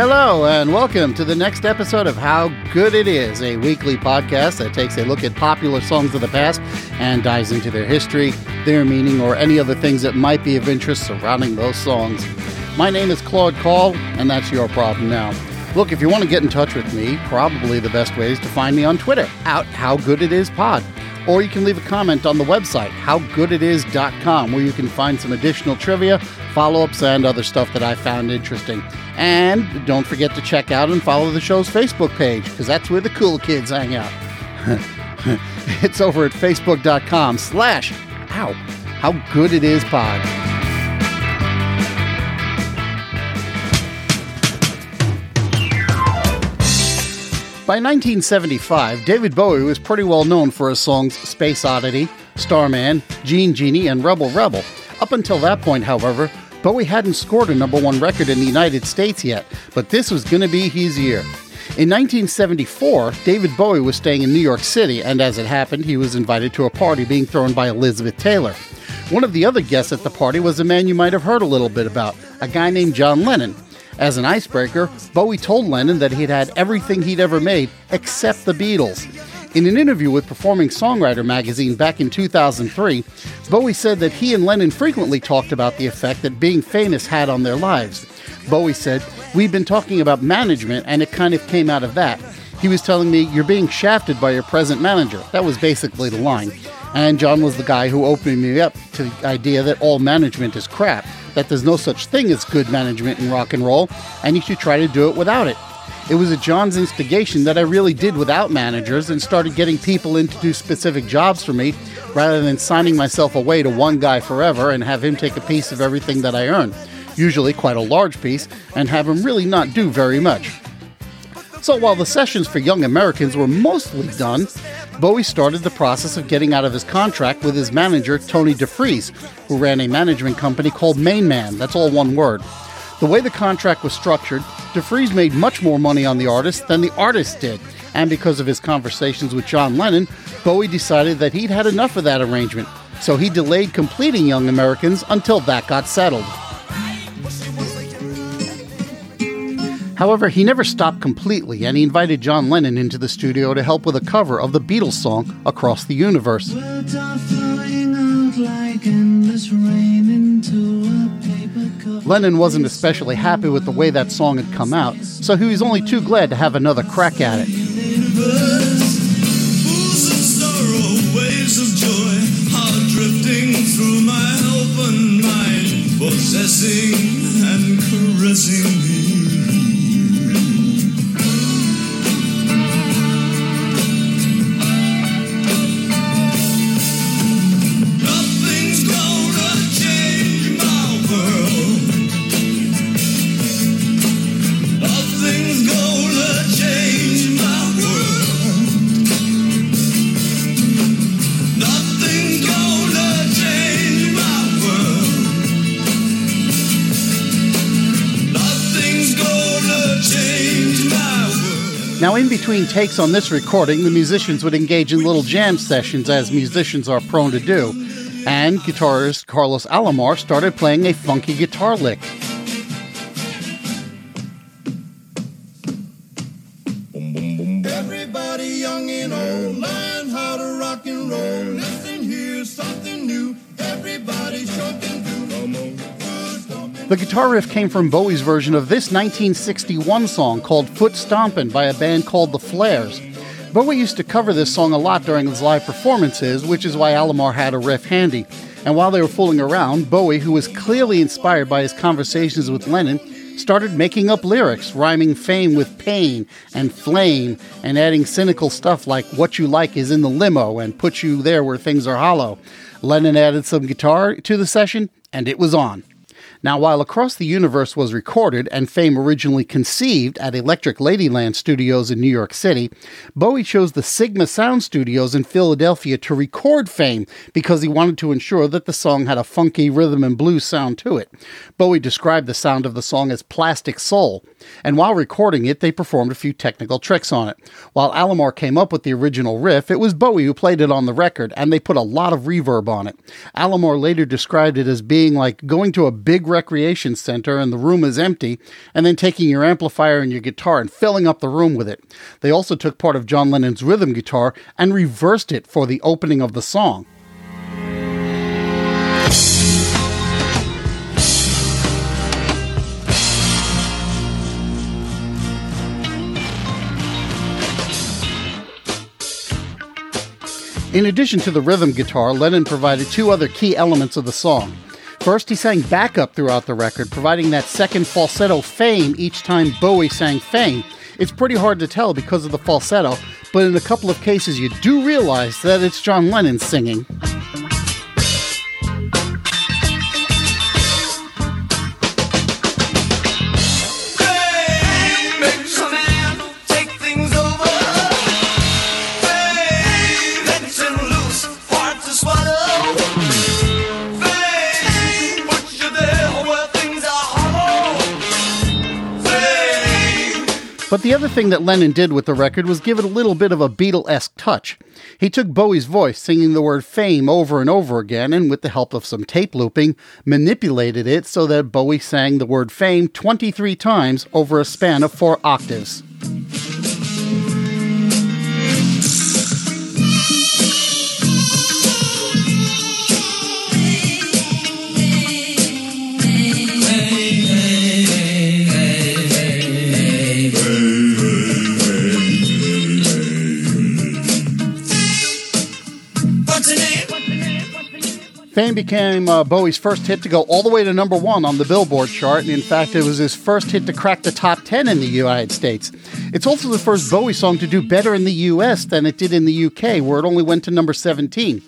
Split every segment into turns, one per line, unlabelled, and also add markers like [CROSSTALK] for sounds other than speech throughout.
Hello, and welcome to the next episode of How Good It Is, a weekly podcast that takes a look at popular songs of the past and dives into their history, their meaning, or any other things that might be of interest surrounding those songs. My name is Claude Call, and that's your problem now. Look, if you want to get in touch with me, probably the best way is to find me on Twitter, out How Good It Is Pod. Or you can leave a comment on the website, howgooditis.com, where you can find some additional trivia, follow ups, and other stuff that I found interesting. And don't forget to check out and follow the show's Facebook page, because that's where the cool kids hang out. [LAUGHS] it's over at facebook.com slash, ow, how good it is pod. By 1975, David Bowie was pretty well known for his songs Space Oddity, Starman, Jean Genie, and Rebel Rebel. Up until that point, however, Bowie hadn't scored a number one record in the United States yet, but this was going to be his year. In 1974, David Bowie was staying in New York City, and as it happened, he was invited to a party being thrown by Elizabeth Taylor. One of the other guests at the party was a man you might have heard a little bit about, a guy named John Lennon. As an icebreaker, Bowie told Lennon that he'd had everything he'd ever made except the Beatles. In an interview with Performing Songwriter magazine back in 2003, Bowie said that he and Lennon frequently talked about the effect that being famous had on their lives. Bowie said, We've been talking about management, and it kind of came out of that. He was telling me, You're being shafted by your present manager. That was basically the line. And John was the guy who opened me up to the idea that all management is crap that there's no such thing as good management in rock and roll, and you should try to do it without it. It was at John's instigation that I really did without managers and started getting people in to do specific jobs for me rather than signing myself away to one guy forever and have him take a piece of everything that I earn, usually quite a large piece, and have him really not do very much. So while the sessions for Young Americans were mostly done, Bowie started the process of getting out of his contract with his manager, Tony DeFries, who ran a management company called MainMan. That's all one word. The way the contract was structured, DeFries made much more money on the artist than the artist did. And because of his conversations with John Lennon, Bowie decided that he'd had enough of that arrangement. So he delayed completing Young Americans until that got settled. However, he never stopped completely, and he invited John Lennon into the studio to help with a cover of the Beatles song Across the Universe. Lennon wasn't especially happy with the way that song had come out, so he was only too glad to have another crack at it. In between takes on this recording, the musicians would engage in little jam sessions, as musicians are prone to do, and guitarist Carlos Alomar started playing a funky guitar lick. The guitar riff came from Bowie's version of this 1961 song called Foot Stompin' by a band called The Flares. Bowie used to cover this song a lot during his live performances, which is why Alomar had a riff handy. And while they were fooling around, Bowie, who was clearly inspired by his conversations with Lennon, started making up lyrics, rhyming fame with pain and flame, and adding cynical stuff like what you like is in the limo and put you there where things are hollow. Lennon added some guitar to the session, and it was on. Now, while Across the Universe was recorded and Fame originally conceived at Electric Ladyland Studios in New York City, Bowie chose the Sigma Sound Studios in Philadelphia to record Fame because he wanted to ensure that the song had a funky rhythm and blues sound to it. Bowie described the sound of the song as plastic soul, and while recording it, they performed a few technical tricks on it. While Alomar came up with the original riff, it was Bowie who played it on the record, and they put a lot of reverb on it. Alomar later described it as being like going to a big recreation center and the room is empty, and then taking your amplifier and your guitar and filling up the room with it. They also took part of John Lennon's rhythm guitar and reversed it for the opening of the song. In addition to the rhythm guitar, Lennon provided two other key elements of the song. First, he sang backup throughout the record, providing that second falsetto fame each time Bowie sang fame. It's pretty hard to tell because of the falsetto, but in a couple of cases you do realize that it's John Lennon singing. But the other thing that Lennon did with the record was give it a little bit of a Beatle esque touch. He took Bowie's voice, singing the word fame over and over again, and with the help of some tape looping, manipulated it so that Bowie sang the word fame 23 times over a span of four octaves. Fame became uh, Bowie's first hit to go all the way to number one on the Billboard chart, and in fact, it was his first hit to crack the top 10 in the United States. It's also the first Bowie song to do better in the US than it did in the UK, where it only went to number 17.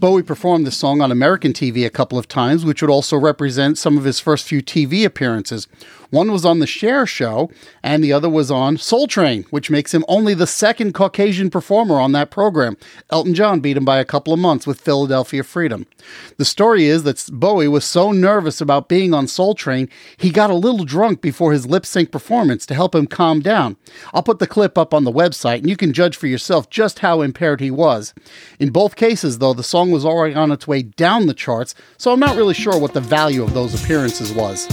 Bowie performed this song on American TV a couple of times, which would also represent some of his first few TV appearances. One was on The Cher Show, and the other was on Soul Train, which makes him only the second Caucasian performer on that program. Elton John beat him by a couple of months with Philadelphia Freedom. The story is that Bowie was so nervous about being on Soul Train, he got a little drunk before his lip sync performance to help him calm down. I'll put the clip up on the website, and you can judge for yourself just how impaired he was. In both cases, though, the song was already on its way down the charts, so I'm not really sure what the value of those appearances was.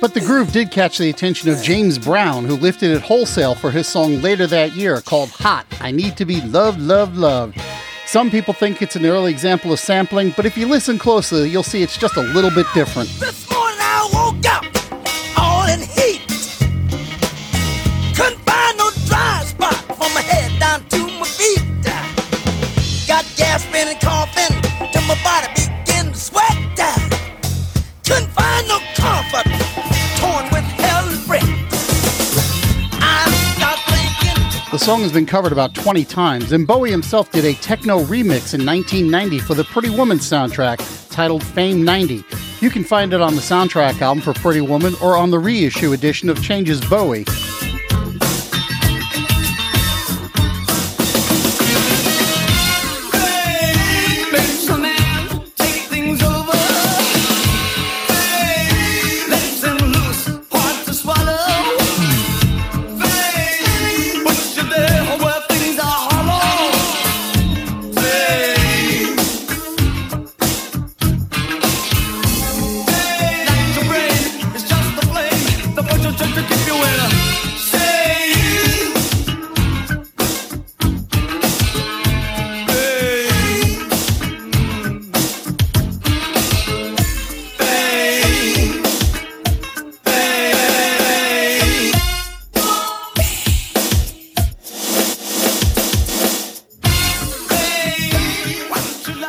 But the groove did catch the attention of James Brown, who lifted it wholesale for his song later that year called Hot I Need to Be Loved, Loved, Loved. Some people think it's an early example of sampling, but if you listen closely, you'll see it's just a little bit different.
And till my body began to sweat. Couldn't find no comfort.
The song has been covered about 20 times, and Bowie himself did a techno remix in 1990 for the Pretty Woman soundtrack titled Fame 90. You can find it on the soundtrack album for Pretty Woman or on the reissue edition of ChangesBowie.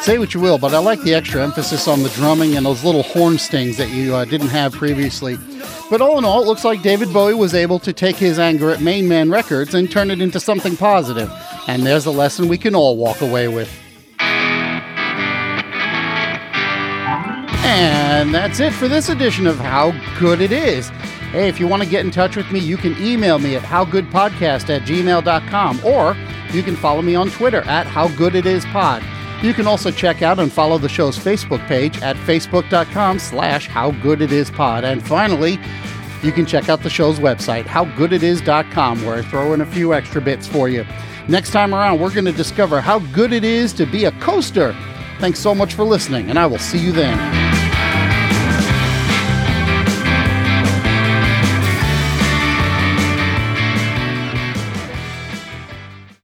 Say what you will, but I like the extra emphasis on the drumming and those little horn stings that you uh, didn't have previously. But all in all, it looks like David Bowie was able to take his anger at MainMan Records and turn it into something positive. And there's a lesson we can all walk away with. And that's it for this edition of How Good It Is. Hey, if you want to get in touch with me, you can email me at howgoodpodcast at gmail.com or you can follow me on Twitter at howgooditispod. You can also check out and follow the show's Facebook page at facebook.com slash howgooditispod. And finally, you can check out the show's website, howgooditis.com, where I throw in a few extra bits for you. Next time around, we're going to discover how good it is to be a coaster. Thanks so much for listening, and I will see you then.